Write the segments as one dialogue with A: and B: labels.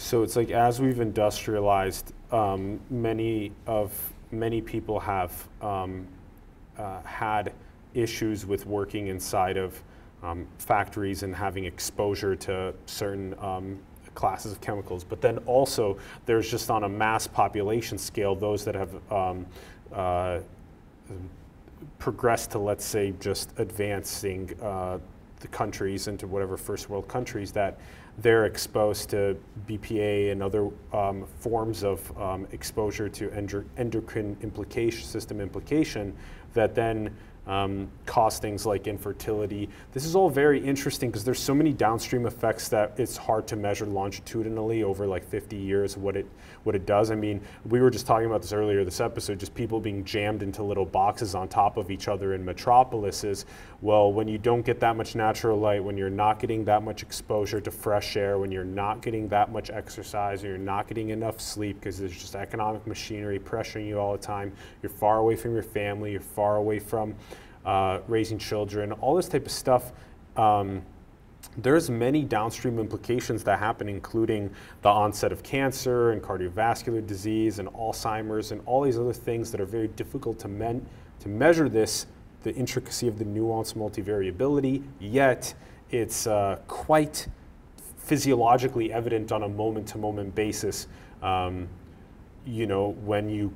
A: So it's like as we've industrialized, um, many of many people have um, uh, had issues with working inside of um, factories and having exposure to certain um, classes of chemicals. But then also, there's just on a mass population scale, those that have um, uh, progressed to, let's say, just advancing uh, the countries into whatever first world countries that they're exposed to BPA and other um, forms of um, exposure to endocrine implication, system implication that then um, things like infertility. This is all very interesting because there's so many downstream effects that it's hard to measure longitudinally over like 50 years what it what it does. I mean, we were just talking about this earlier this episode, just people being jammed into little boxes on top of each other in metropolises. Well, when you don't get that much natural light, when you're not getting that much exposure to fresh air, when you're not getting that much exercise, and you're not getting enough sleep because there's just economic machinery pressuring you all the time, you're far away from your family, you're far away from uh, raising children, all this type of stuff. Um, there's many downstream implications that happen, including the onset of cancer and cardiovascular disease and Alzheimer's and all these other things that are very difficult to, men- to measure this, the intricacy of the nuance multivariability, yet it's uh, quite physiologically evident on a moment-to-moment basis, um, you know, when you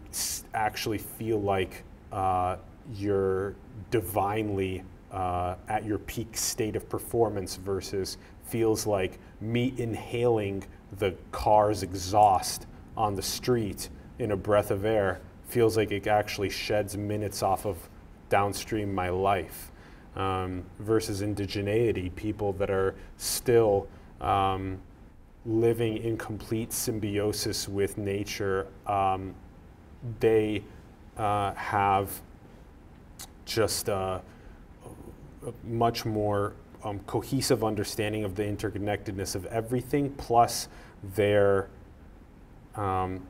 A: actually feel like uh, you're divinely uh, at your peak state of performance versus feels like me inhaling the car's exhaust on the street in a breath of air feels like it actually sheds minutes off of downstream my life um, versus indigeneity, people that are still um, living in complete symbiosis with nature. Um, they uh, have just uh, a much more um, cohesive understanding of the interconnectedness of everything, plus their um,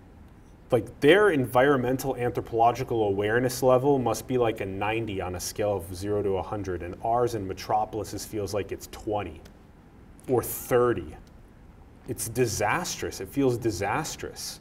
A: like their environmental anthropological awareness level must be like a 90 on a scale of 0 to 100 and ours in metropolises feels like it's 20 or 30 it's disastrous. It feels disastrous